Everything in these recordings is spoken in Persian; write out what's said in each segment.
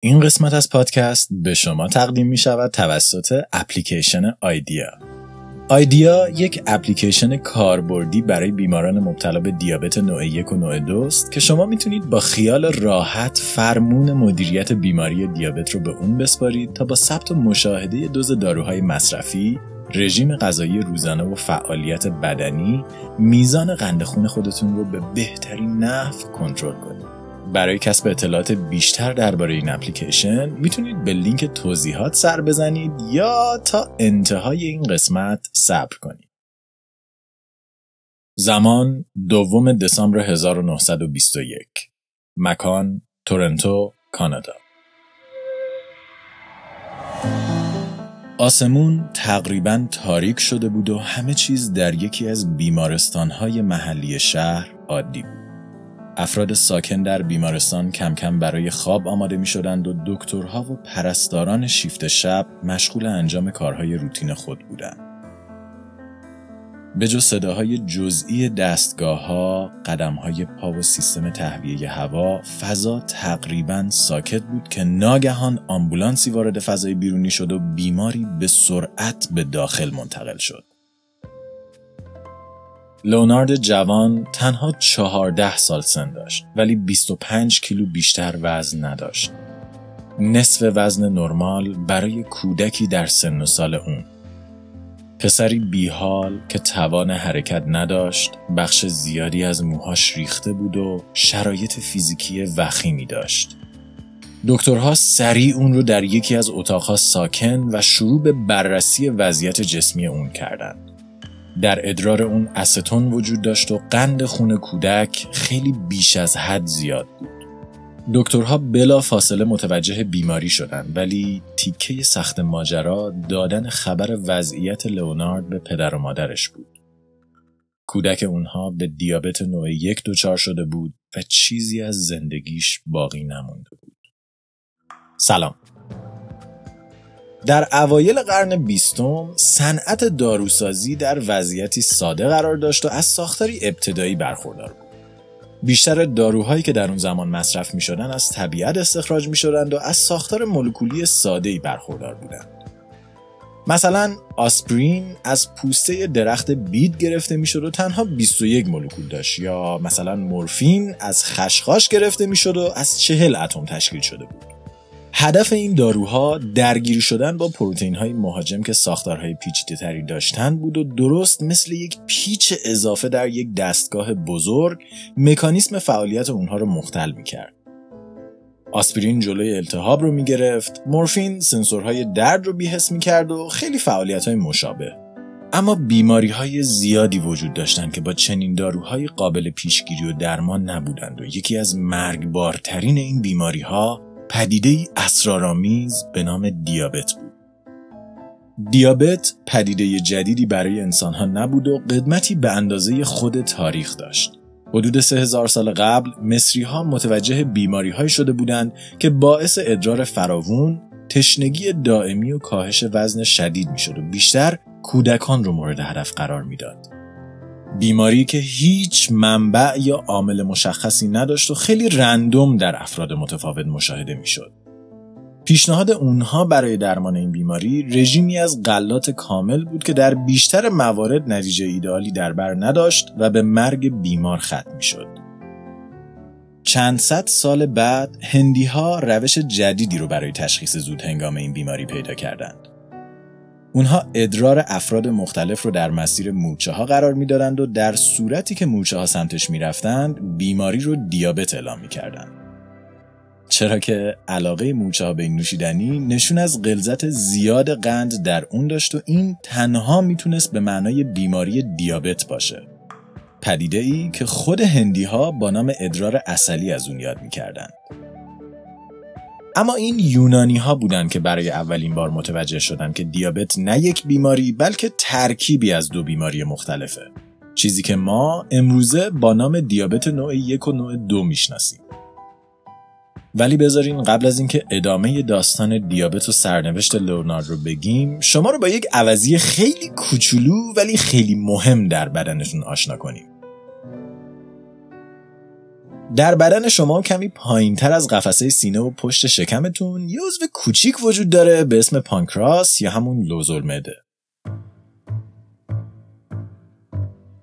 این قسمت از پادکست به شما تقدیم می شود توسط اپلیکیشن آیدیا. آیدیا یک اپلیکیشن کاربردی برای بیماران مبتلا به دیابت نوع یک و نوع دو است که شما می‌تونید با خیال راحت فرمون مدیریت بیماری دیابت رو به اون بسپارید تا با ثبت و مشاهده دوز داروهای مصرفی رژیم غذایی روزانه و فعالیت بدنی میزان قند خون خودتون رو به بهترین نحو کنترل کنید. برای کسب اطلاعات بیشتر درباره این اپلیکیشن می‌تونید به لینک توضیحات سر بزنید یا تا انتهای این قسمت صبر کنید. زمان دوم دسامبر 1921 مکان تورنتو کانادا آسمون تقریبا تاریک شده بود و همه چیز در یکی از بیمارستانهای محلی شهر عادی بود. افراد ساکن در بیمارستان کم کم برای خواب آماده می شدند و دکترها و پرستاران شیفت شب مشغول انجام کارهای روتین خود بودند. به جز صداهای جزئی دستگاه ها، قدم های پا و سیستم تهویه هوا، فضا تقریبا ساکت بود که ناگهان آمبولانسی وارد فضای بیرونی شد و بیماری به سرعت به داخل منتقل شد. لونارد جوان تنها چهارده سال سن داشت ولی 25 کیلو بیشتر وزن نداشت. نصف وزن نرمال برای کودکی در سن و سال اون. پسری بیحال که توان حرکت نداشت، بخش زیادی از موهاش ریخته بود و شرایط فیزیکی وخیمی داشت. دکترها سریع اون رو در یکی از اتاقها ساکن و شروع به بررسی وضعیت جسمی اون کردند. در ادرار اون استون وجود داشت و قند خون کودک خیلی بیش از حد زیاد بود. دکترها بلا فاصله متوجه بیماری شدند ولی تیکه سخت ماجرا دادن خبر وضعیت لئونارد به پدر و مادرش بود. کودک اونها به دیابت نوع یک دچار شده بود و چیزی از زندگیش باقی نمونده بود. سلام در اوایل قرن بیستم صنعت داروسازی در وضعیتی ساده قرار داشت و از ساختاری ابتدایی برخوردار بود. بیشتر داروهایی که در اون زمان مصرف می شدن از طبیعت استخراج می شدند و از ساختار مولکولی ساده‌ای برخوردار بودند. مثلا آسپرین از پوسته درخت بید گرفته می‌شد و تنها 21 مولکول داشت یا مثلا مورفین از خشخاش گرفته می‌شد و از 40 اتم تشکیل شده بود. هدف این داروها درگیری شدن با پروتئین های مهاجم که ساختارهای پیچیده تری داشتند بود و درست مثل یک پیچ اضافه در یک دستگاه بزرگ مکانیسم فعالیت اونها رو مختل می کرد. آسپرین جلوی التهاب رو می گرفت، مورفین سنسورهای درد رو بیحس می کرد و خیلی فعالیت های مشابه. اما بیماری های زیادی وجود داشتند که با چنین داروهای قابل پیشگیری و درمان نبودند و یکی از مرگبارترین این بیماری ها پدیده ای اسرارآمیز به نام دیابت بود. دیابت پدیده جدیدی برای انسانها نبود و قدمتی به اندازه خود تاریخ داشت. حدود سه هزار سال قبل مصری ها متوجه بیماری های شده بودند که باعث ادرار فراوون، تشنگی دائمی و کاهش وزن شدید می شد و بیشتر کودکان رو مورد هدف قرار می‌داد. بیماری که هیچ منبع یا عامل مشخصی نداشت و خیلی رندوم در افراد متفاوت مشاهده می‌شد. پیشنهاد اونها برای درمان این بیماری رژیمی از غلات کامل بود که در بیشتر موارد نتیجه ایدئالی در بر نداشت و به مرگ بیمار ختم می‌شد. چند صد سال بعد هندی ها روش جدیدی رو برای تشخیص زود هنگام این بیماری پیدا کردند. اونها ادرار افراد مختلف رو در مسیر مورچه ها قرار می‌دادند و در صورتی که مورچه ها سمتش می‌رفتند بیماری رو دیابت اعلام می‌کردند. چرا که علاقه مورچه ها به این نوشیدنی نشون از غلظت زیاد قند در اون داشت و این تنها می‌تونست به معنای بیماری دیابت باشه. پدیده ای که خود هندی ها با نام ادرار اصلی از اون یاد می‌کردند. اما این یونانی ها بودن که برای اولین بار متوجه شدن که دیابت نه یک بیماری بلکه ترکیبی از دو بیماری مختلفه. چیزی که ما امروزه با نام دیابت نوع یک و نوع دو می‌شناسیم. ولی بذارین قبل از اینکه ادامه داستان دیابت و سرنوشت لئونارد رو بگیم شما رو با یک عوضی خیلی کوچولو ولی خیلی مهم در بدنتون آشنا کنیم در بدن شما کمی پایین تر از قفسه سینه و پشت شکمتون یه عضو کوچیک وجود داره به اسم پانکراس یا همون لوزالمعده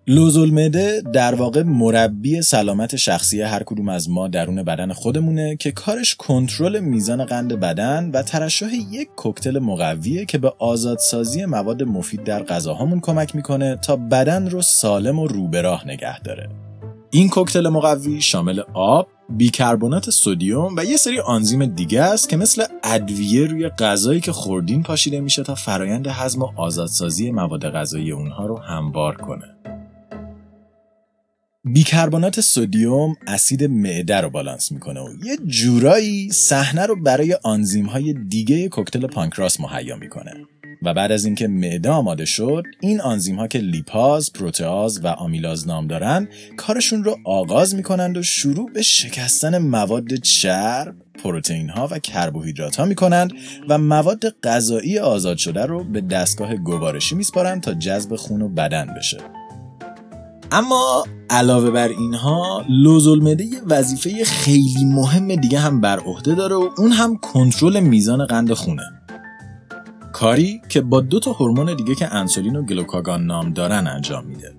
لوزالمعده در واقع مربی سلامت شخصی هر کدوم از ما درون بدن خودمونه که کارش کنترل میزان قند بدن و ترشح یک کوکتل مقویه که به آزادسازی مواد مفید در غذاهامون کمک می‌کنه تا بدن رو سالم و روبراه نگه داره. این کوکتل مقوی شامل آب، بیکربنات سدیم و یه سری آنزیم دیگه است که مثل ادویه روی غذایی که خوردین پاشیده میشه تا فرایند هضم و آزادسازی مواد غذایی اونها رو هموار کنه. بیکربنات سدیم اسید معده رو بالانس می‌کنه و یه جورایی صحنه رو برای آنزیم های دیگه کوکتل پانکراس مهیا می‌کنه و بعد از اینکه معده آماده شد این آنزیم ها که لیپاز، پروتئاز و آمیلاز نام دارن کارشون رو آغاز می‌کنند و شروع به شکستن مواد چرب، پروتئین ها و کربوهیدرات ها می‌کنند و مواد غذایی آزاد شده رو به دستگاه گوارشی میسپارند تا جذب خون و بدن بشه. اما علاوه بر اینها لوزالمعده یه وظیفه خیلی مهم دیگه هم بر عهده داره و اون هم کنترل میزان قند خونه کاری که با دو تا هورمون دیگه که انسولین و گلوکاگان نام دارن انجام میده.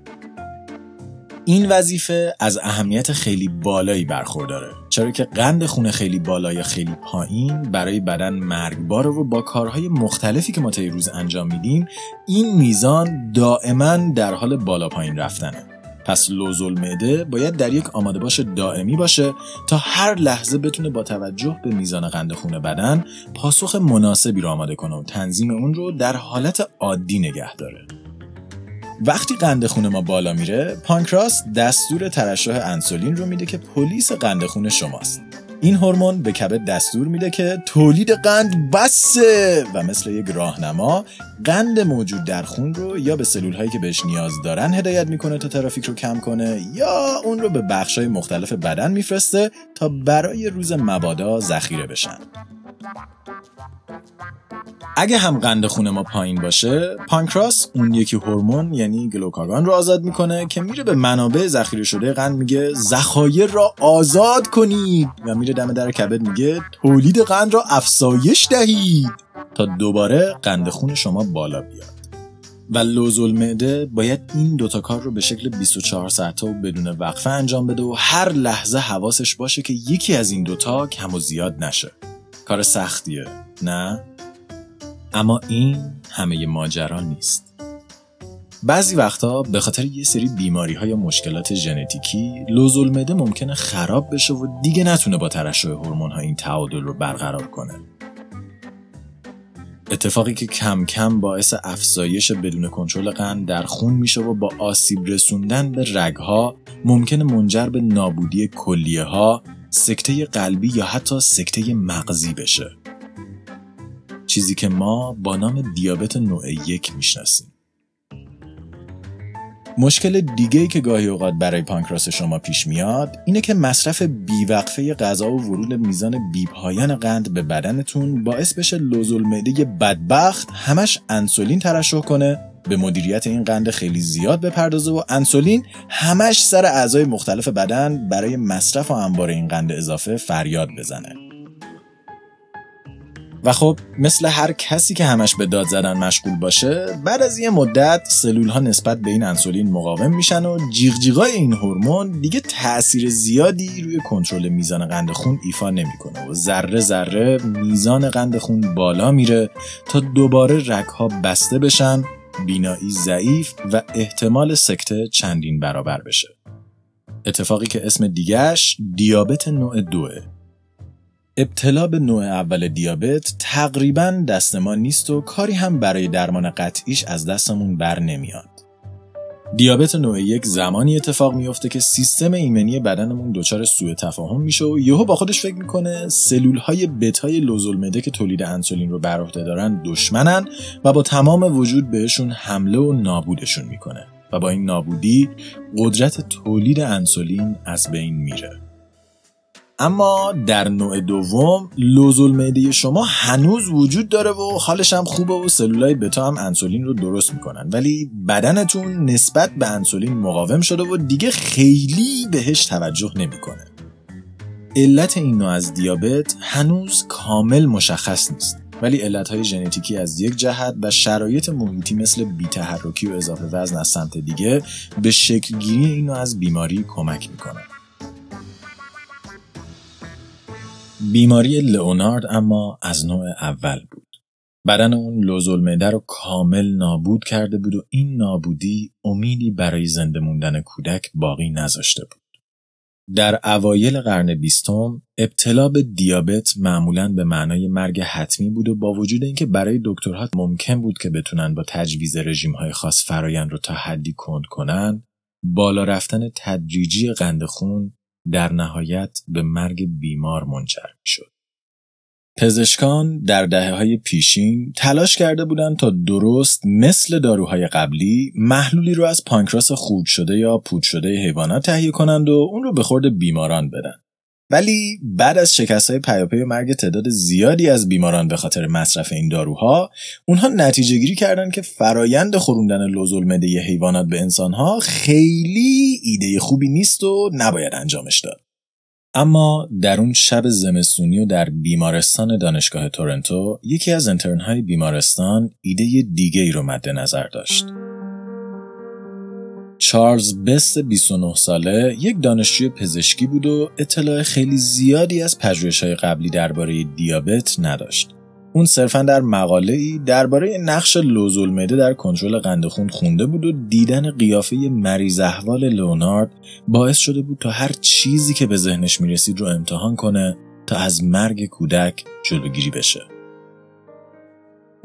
این وظیفه از اهمیت خیلی بالایی برخورداره. چرا که قند خونه خیلی بالا یا خیلی پایین برای بدن مرگباره و با کارهای مختلفی که ما طی روز انجام میدیم این میزان دائما در حال بالا پایین رفتنه. پس لوزالمعده باید در یک آماده باش دائمی باشه تا هر لحظه بتونه با توجه به میزان قند خون بدن پاسخ مناسبی رو آماده کنه و تنظیم اون رو در حالت عادی نگه داره. وقتی قند خون ما بالا میره، پانکراس دستور ترشح انسولین رو میده که پلیس قند خون شماست. این هورمون به کبد دستور میده که تولید قند بسه و مثل یک راهنما قند موجود در خون رو یا به سلول هایی که بهش نیاز دارن هدایت می‌کنه تا ترافیک رو کم کنه یا اون رو به بخش های مختلف بدن میفرسته تا برای روز مبادا ذخیره بشن. اگه هم قند خون ما پایین باشه پانکراس اون یکی هورمون یعنی گلوکاگان رو آزاد می‌کنه که میره به منابع ذخیره شده قند میگه ذخایر را آزاد کنید و میره دم در کبد میگه تولید قند را افزایش دهید تا دوباره قند خون شما بالا بیاد. و لوزالمعده باید این دوتا کار رو به شکل 24 ساعته و بدون وقفه انجام بده و هر لحظه حواسش باشه که یکی از این دوتا کم و زیاد نشه. کار سختیه نه؟ اما این همه ماجرا نیست بعضی وقتا به خاطر یه سری بیماری های مشکلات ژنتیکی لوزالمعده ممکنه خراب بشه و دیگه نتونه با ترشح هورمون ها این تعادل رو برقرار کنه اتفاقی که کم کم باعث افزایش بدون کنترل قند در خون میشه و با آسیب رسوندن به رگها ممکنه منجر به نابودی کلیه ها، سکته قلبی یا حتی سکته مغزی بشه. چیزی که ما با نام دیابت نوع یک می‌شناسیم. مشکل دیگه ای که گاهی اوقات برای پانکراس شما پیش میاد اینه که مصرف بیوقفه غذا و ورود میزان بیپایان قند به بدنتون باعث بشه لوزالمعده بدبخت همش انسولین ترشح کنه به مدیریت این قند خیلی زیاد بپردازه و انسولین همش سر اعضای مختلف بدن برای مصرف و انبار این قند اضافه فریاد بزنه. و خب مثل هر کسی که همش به داد زدن مشغول باشه بعد از یه مدت سلول ها نسبت به این انسولین مقاوم میشن و جیغجیغای این هورمون دیگه تاثیر زیادی روی کنترل میزان قند خون ایفا نمی‌کنه و ذره ذره میزان قند خون بالا میره تا دوباره رگها بسته بشن بینایی ضعیف و احتمال سکته چندین برابر بشه اتفاقی که اسم دیگهش دیابت نوع دوه ابتلا به نوع اول دیابت تقریبا دست ما نیست و کاری هم برای درمان قطعیش از دستمون بر نمیاد. دیابت نوع یک زمانی اتفاق میفته که سیستم ایمنی بدنمون دچار سوء تفاهم میشه و یهو با خودش فکر می‌کنه سلول های بتای لوزالمعده که تولید انسولین رو بر عهده دارن دشمنن و با تمام وجود بهشون حمله و نابودشون می‌کنه و با این نابودی قدرت تولید انسولین از بین میره. اما در نوع دوم لوزالمعده شما هنوز وجود داره و حالش هم خوبه و سلولای بتا هم انسولین رو درست می‌کنن. ولی بدنتون نسبت به انسولین مقاوم شده و دیگه خیلی بهش توجه نمی‌کنه. علت این نوع از دیابت هنوز کامل مشخص نیست. ولی علتهای ژنتیکی از یک جهت و شرایط محیطی مثل بیتحرکی و اضافه وزن از سمت دیگه به شکلگیری این نوع از بیماری کمک می‌کنه. بیماری لئونارد اما از نوع اول بود. بدن اون لوزالمعده رو کامل نابود کرده بود و این نابودی امیدی برای زنده موندن کودک باقی نذاشته بود. در اوایل قرن بیستم ابتلا به دیابت معمولا به معنای مرگ حتمی بود و با وجود اینکه برای دکترها ممکن بود که بتونن با تجویز رژیم های خاص فرایند رو تا حدی کند کنن بالا رفتن تدریجی قند خون در نهایت به مرگ بیمار منجر شد. پزشکان در دهه های پیشین تلاش کرده بودند تا درست مثل داروهای قبلی محلولی رو از پانکراس خورد شده یا پود شده حیوانات تهیه کنند و اون رو به خورد بیماران بدن. ولی بعد از شکست های پیاپی مرگ تعداد زیادی از بیماران به خاطر مصرف این داروها اونها نتیجه گیری کردن که فرایند خوروندن لوزالمعده حیوانات به انسانها خیلی ایده خوبی نیست و نباید انجامش داد. اما در اون شب زمستونی و در بیمارستان دانشگاه تورنتو یکی از انترنهای بیمارستان ایده دیگه ای رو مد نظر داشت. چارلز بست 29 ساله یک دانشجوی پزشکی بود و اطلاع خیلی زیادی از پژوهش های قبلی درباره دیابت نداشت. اون صرفا در مقاله ای درباره نقش لوزالمعده در کنترل قند خون خونده بود و دیدن قیافه مریض احوال لئونارد باعث شده بود تا هر چیزی که به ذهنش می‌رسید رو امتحان کنه تا از مرگ کودک جلوگیری بشه.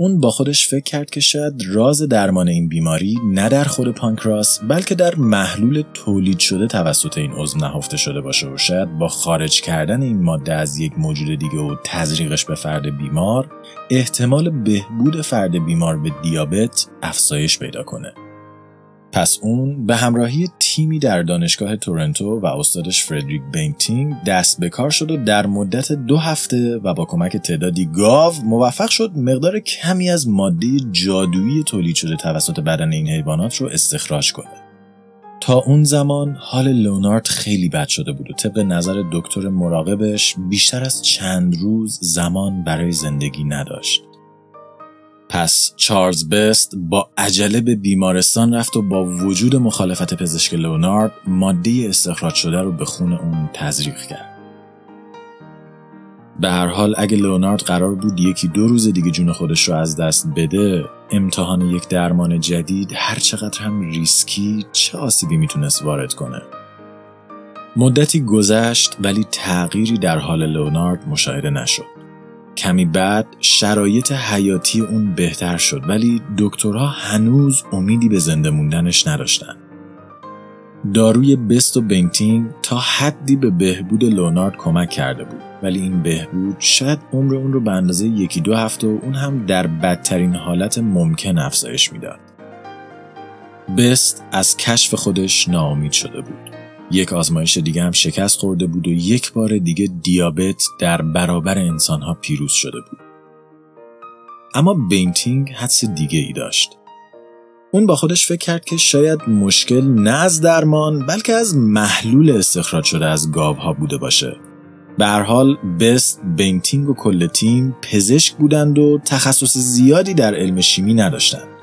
اون با خودش فکر کرد که شاید راز درمان این بیماری نه در خود پانکراس بلکه در محلول تولید شده توسط این عضو نهفته شده باشه و شاید با خارج کردن این ماده از یک موجود دیگه و تزریقش به فرد بیمار احتمال بهبود فرد بیمار به دیابت افزایش پیدا کنه. پس اون به همراهی تیمی در دانشگاه تورنتو و استادش فردریک بینتینگ دست به کار شد و در مدت دو هفته و با کمک تعدادی گاو موفق شد مقدار کمی از ماده جادویی تولید شده توسط بدن این حیوانات رو استخراج کنه. تا اون زمان حال لونارد خیلی بد شده بود و طبق نظر دکتر مراقبش بیشتر از چند روز زمان برای زندگی نداشت. پس چارلز بست با عجله به بیمارستان رفت و با وجود مخالفت پزشک لونارد ماده استخراج شده رو به خون اون تزریق کرد. به هر حال اگه لونارد قرار بود یکی دو روز دیگه جون خودش رو از دست بده امتحان یک درمان جدید هر چقدر هم ریسکی چه آسیبی می‌تونست وارد کنه مدتی گذشت ولی تغییری در حال لونارد مشاهده نشد کمی بعد شرایط حیاتی اون بهتر شد ولی دکترها هنوز امیدی به زنده موندنش نداشتن. داروی بست و بنتینگ تا حدی به بهبود لونارد کمک کرده بود ولی این بهبود شاید عمر اون رو به اندازه یکی دو هفته و اون هم در بدترین حالت ممکن افزایش می‌داد. بست از کشف خودش ناامید شده بود. یک آزمایش دیگه هم شکست خورده بود و یک بار دیگه دیابت در برابر انسانها پیروز شده بود. اما بینتینگ حدس دیگه ای داشت. اون با خودش فکر کرد که شاید مشکل نه از درمان بلکه از محلول استخراج شده از گاوها بوده باشه. به هر حال بست، بینتینگ و کل تیم پزشک بودند و تخصص زیادی در علم شیمی نداشتند.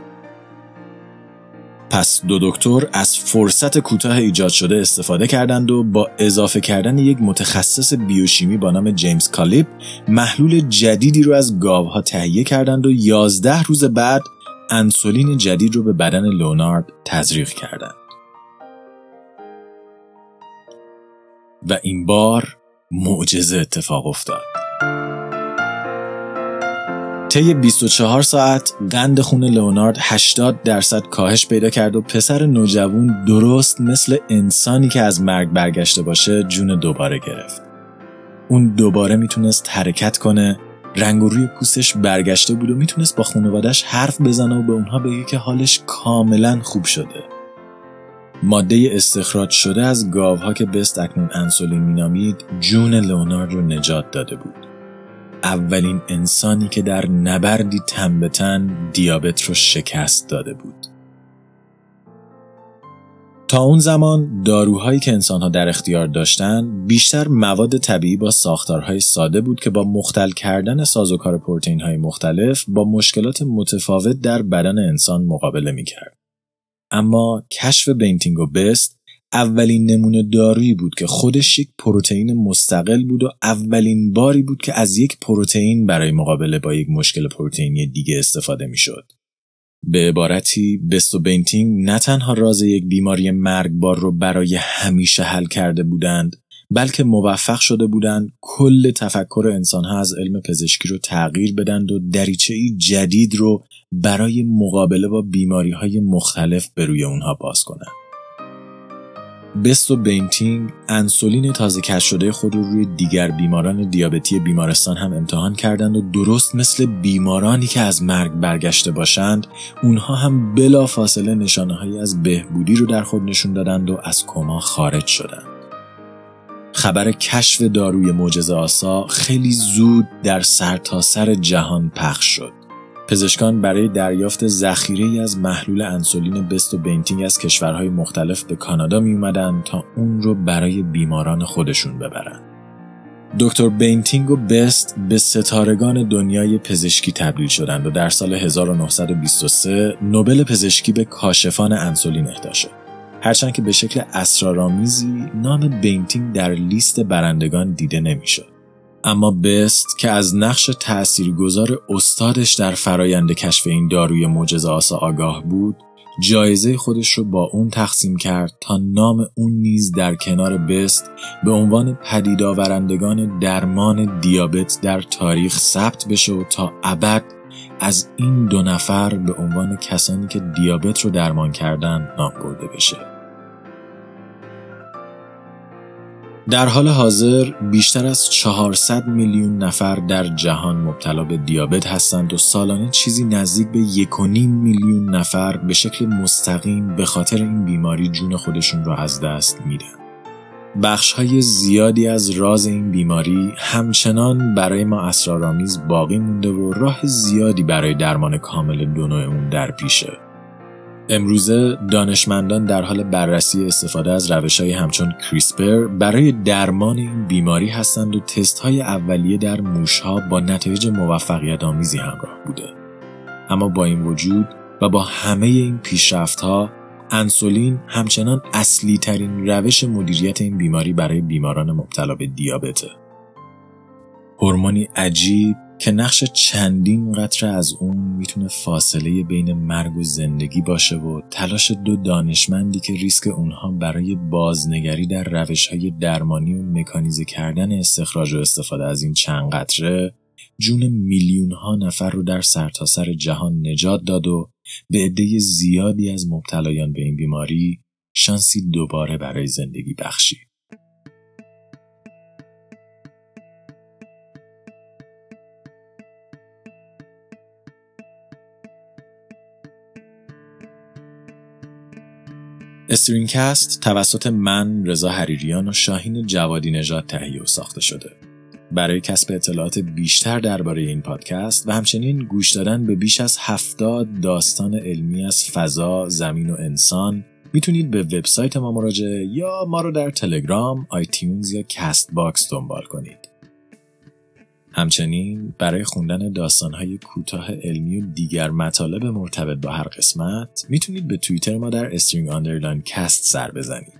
پس دو دکتر از فرصت کوتاه ایجاد شده استفاده کردند و با اضافه کردن یک متخصص بیوشیمی با نام جیمز کالیپ محلول جدیدی رو از گاوها تهیه کردند و 11 روز بعد انسولین جدید رو به بدن لونارد تزریق کردند. و این بار معجزه اتفاق افتاد. طی 24 ساعت قند خون لئونارد 80 درصد کاهش پیدا کرد و پسر نوجوان درست مثل انسانی که از مرگ برگشته باشه جون دوباره گرفت. اون دوباره می‌تونست حرکت کنه رنگ و روی پوستش برگشته بود و می‌تونست با خانوادش حرف بزنه و به اونها بگه که حالش کاملا خوب شده. ماده استخراج شده از گاوها که بست اکنون انسولین مینامید جون لئونارد رو نجات داده بود. اولین انسانی که در نبردی تن دیابت رو شکست داده بود. تا اون زمان داروهایی که انسانها در اختیار داشتن بیشتر مواد طبیعی با ساختارهای ساده بود که با مختل کردن سازوکار پروتئین های مختلف با مشکلات متفاوت در بدن انسان مقابله می‌کرد. اما کشف بنتینگ و بست اولین نمونه دارویی بود که خودش یک پروتئین مستقل بود و اولین باری بود که از یک پروتئین برای مقابله با یک مشکل پروتئینی دیگه استفاده می‌شد. به عبارتی بست و بنتینگ نه تنها راز یک بیماری مرگبار رو برای همیشه حل کرده بودند بلکه موفق شده بودند کل تفکر انسانها از علم پزشکی رو تغییر بدند و دریچه ای جدید رو برای مقابله با بیماری های مختلف به روی اونها باز کنند. بست و بینتینگ انسولین تازه کش شده خود رو روی دیگر بیماران دیابتی بیمارستان هم امتحان کردند و درست مثل بیمارانی که از مرگ برگشته باشند اونها هم بلا فاصله نشانه هایی از بهبودی رو در خود نشون دادند و از کما خارج شدند. خبر کشف داروی معجزه آسا خیلی زود در سرتاسر سر جهان پخش شد. پزشکان برای دریافت ذخیره از محلول انسولین بست و بنتینگ از کشورهای مختلف به کانادا می اومدن تا اون رو برای بیماران خودشون ببرن. دکتر بنتینگ و بست به ستارگان دنیای پزشکی تبدیل شدند و در سال 1923 نوبل پزشکی به کاشفان انسولین اهدا شد. هرچند که به شکل اسرارآمیزی نام بنتینگ در لیست برندگان دیده نمی‌شد. اما بست که از نقش تاثیرگذار استادش در فرایند کشف این داروی معجزه آسا آگاه بود جایزه خودش رو با اون تقسیم کرد تا نام اون نیز در کنار بست به عنوان پدید آورندگان درمان دیابت در تاریخ ثبت بشه و تا ابد از این دو نفر به عنوان کسانی که دیابت رو درمان کردن نام برده بشه. در حال حاضر بیشتر از 400 میلیون نفر در جهان مبتلا به دیابت هستند و سالانه چیزی نزدیک به 1.5 میلیون نفر به شکل مستقیم به خاطر این بیماری جون خودشون را از دست میدن. بخش های زیادی از راز این بیماری همچنان برای ما اسرارآمیز باقی مونده و راه زیادی برای درمان کامل دو نوع اون در پیشه. امروزه دانشمندان در حال بررسی استفاده از روش های همچون کریسپر برای درمان این بیماری هستند و تست های اولیه در موشها با نتایج موفقیت آمیزی همراه بوده. اما با این وجود و با همه این پیشرفت ها انسولین همچنان اصلی ترین روش مدیریت این بیماری برای بیماران مبتلا به دیابته. هورمونی عجیب که نقش چندین قطره از اون می‌تونه فاصله بین مرگ و زندگی باشه و تلاش دو دانشمندی که ریسک اونها برای بازنگری در روش های درمانی و مکانیزه کردن استخراج و استفاده از این چند قطره جون میلیون ها نفر رو در سرتاسر سر جهان نجات داد و به عده زیادی از مبتلایان به این بیماری شانسی دوباره برای زندگی بخشید. استرینکست توسط من رضا حریریان و شاهین جوادی نژاد تهیه و ساخته شده. برای کسب اطلاعات بیشتر درباره این پادکست و همچنین گوش دادن به بیش از هفتاد داستان علمی از فضا، زمین و انسان می‌تونید به وبسایت ما مراجعه یا ما رو در تلگرام، iTunes یا Castbox دنبال کنید. همچنین برای خوندن داستانهای کوتاه علمی و دیگر مطالب مرتبط با هر قسمت می‌تونید به توییتر ما در String underline cast سر بزنید.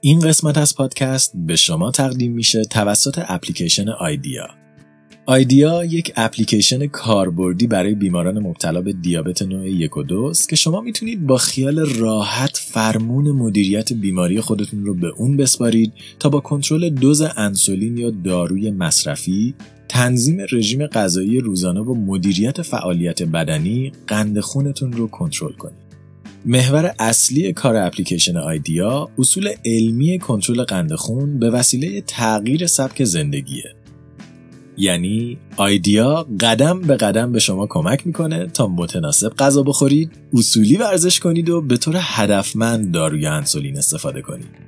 این قسمت از پادکست به شما تقدیم میشه توسط اپلیکیشن آیدیا. آیدیا یک اپلیکیشن کاربردی برای بیماران مبتلا به دیابت نوع یک و دوست که شما می‌تونید با خیال راحت فرمون مدیریت بیماری خودتون رو به اون بسپارید تا با کنترل دوز انسولین یا داروی مصرفی تنظیم رژیم غذایی روزانه و مدیریت فعالیت بدنی قند خونتون رو کنترل کنید. محور اصلی کار اپلیکیشن آیدیا اصول علمی کنترل قند خون به وسیله تغییر سبک زندگیه یعنی آیدیا قدم به قدم به شما کمک می‌کنه تا متناسب غذا بخورید اصولی ورزش کنید و به طور هدفمند داروی انسولین استفاده کنید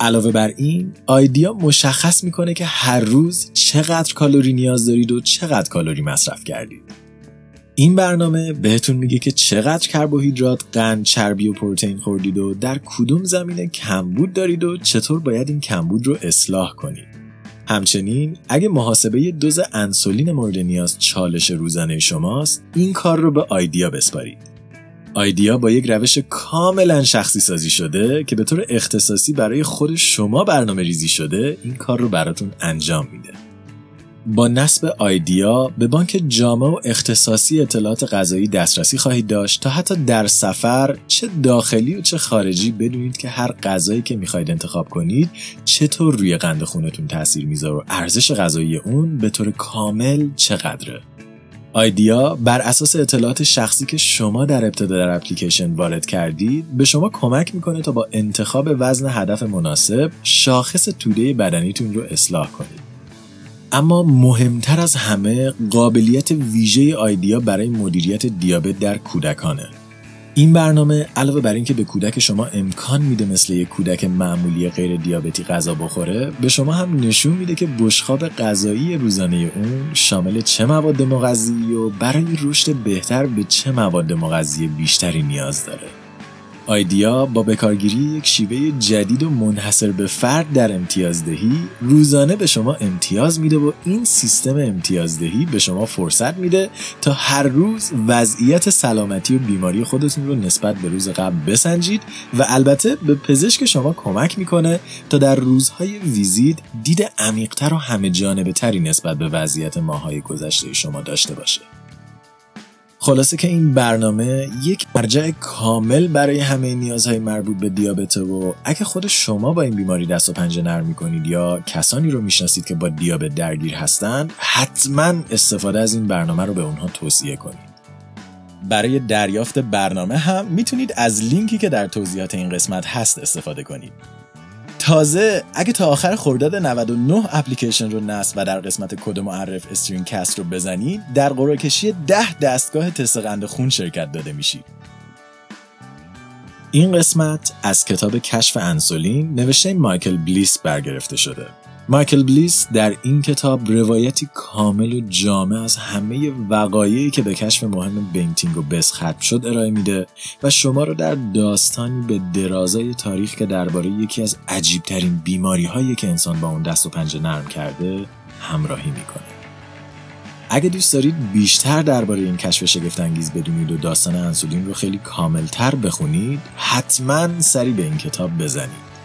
علاوه بر این آیدیا مشخص می‌کنه که هر روز چقدر کالری نیاز دارید و چقدر کالری مصرف کردید این برنامه بهتون میگه که چقدر کربوهیدرات، قند، چربی و پروتئین خوردید و در کدوم زمینه کمبود دارید و چطور باید این کمبود رو اصلاح کنید. همچنین اگه محاسبه دوز انسولین مورد نیاز چالش روزانه شماست این کار رو به آیدیا بسپارید. آیدیا با یک روش کاملا شخصی سازی شده که به طور اختصاصی برای خود شما برنامه ریزی شده این کار رو براتون انجام میده. با نصب آیدیا به بانک جامع و اختصاصی اطلاعات غذایی دسترسی خواهید داشت تا حتی در سفر چه داخلی و چه خارجی بدونید که هر غذایی که می‌خواید انتخاب کنید چطور روی قند خونتون تاثیر می‌ذاره و ارزش غذایی اون به طور کامل چقدره. آیدیا بر اساس اطلاعات شخصی که شما در ابتدا در اپلیکیشن وارد کردید به شما کمک می‌کنه تا با انتخاب وزن هدف مناسب شاخص توده بدنیتون رو اصلاح کنید. اما مهمتر از همه قابلیت ویژه آیدیا برای مدیریت دیابت در کودکانه. این برنامه علاوه بر اینکه به کودک شما امکان میده مثل یک کودک معمولی غیر دیابتی غذا بخوره به شما هم نشون میده که بشخاب غذایی روزانه اون شامل چه مواد مغذی و برای رشد بهتر به چه مواد مغذی بیشتری نیاز داره. آیدیا با بکارگیری یک شیوه جدید و منحصر به فرد در امتیازدهی روزانه به شما امتیاز میده و این سیستم امتیازدهی به شما فرصت میده تا هر روز وضعیت سلامتی و بیماری خودتون رو نسبت به روز قبل بسنجید و البته به پزشک شما کمک می‌کنه تا در روزهای ویزیت دید عمیقتر و همه جانبه تری نسبت به وضعیت ماهای گذشته شما داشته باشه. خلاصه که این برنامه یک مرجع کامل برای همه نیازهای مربوط به دیابت و اگه خود شما با این بیماری دست و پنجه نرم می‌کنید یا کسانی رو می‌شناسید که با دیابت درگیر هستند حتما استفاده از این برنامه رو به اونها توصیه کنید. برای دریافت برنامه هم می‌تونید از لینکی که در توضیحات این قسمت هست استفاده کنید. تازه اگه تا آخر خرداد 99 اپلیکیشن رو نصب و در قسمت کد معرف StringCast رو بزنید در قرعه کشی 10 دستگاه تست قند خون شرکت داده میشید. این قسمت از کتاب کشف انسولین نوشته مایکل بلیس برگرفته شده. مایکل بلیس در این کتاب روایتی کامل و جامع از همه وقایعی که به کشف مهم بنتینگ و بست ختم شد ارائه میده و شما رو در داستانی به درازای تاریخ که درباره یکی از عجیبترین بیماری هایی که انسان با اون دست و پنجه نرم کرده همراهی می‌کنه. اگه دوست دارید بیشتر درباره این کشف شگفتانگیز بدونید و داستان انسولین رو خیلی کاملتر بخونید حتما سری به این کتاب بزنید.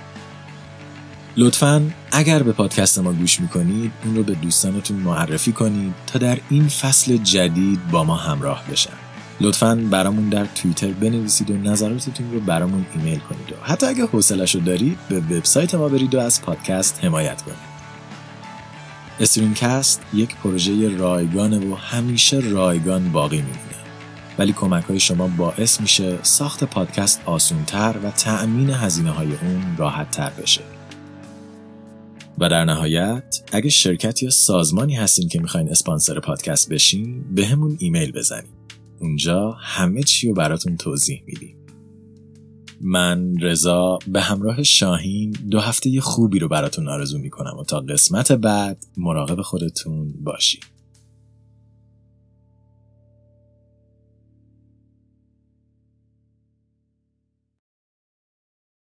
لطفا اگر به پادکست ما گوش می‌کنید اون رو به دوستانتون معرفی کنید تا در این فصل جدید با ما همراه بشن. لطفا برامون در توییتر بنویسید و نظراتتون رو برامون ایمیل کنید. و حتی اگر حوصلش رو دارید به وبسایت ما برید و از پادکست حمایت کنید. StringCast یک پروژه رایگانه و همیشه رایگان باقی میمونه. ولی کمک های شما باعث میشه ساخت پادکست آسونتر و تأمین هزینه های اون راحت تر بشه. و در نهایت اگه شرکت یا سازمانی هستین که می‌خواین اسپانسر پادکست بشین به همون ایمیل بزنید اونجا همه چی رو براتون توضیح میدیم. من رضا به همراه شاهین دو هفته خوبی رو براتون آرزو می‌کنم و تا قسمت بعد مراقب خودتون باشید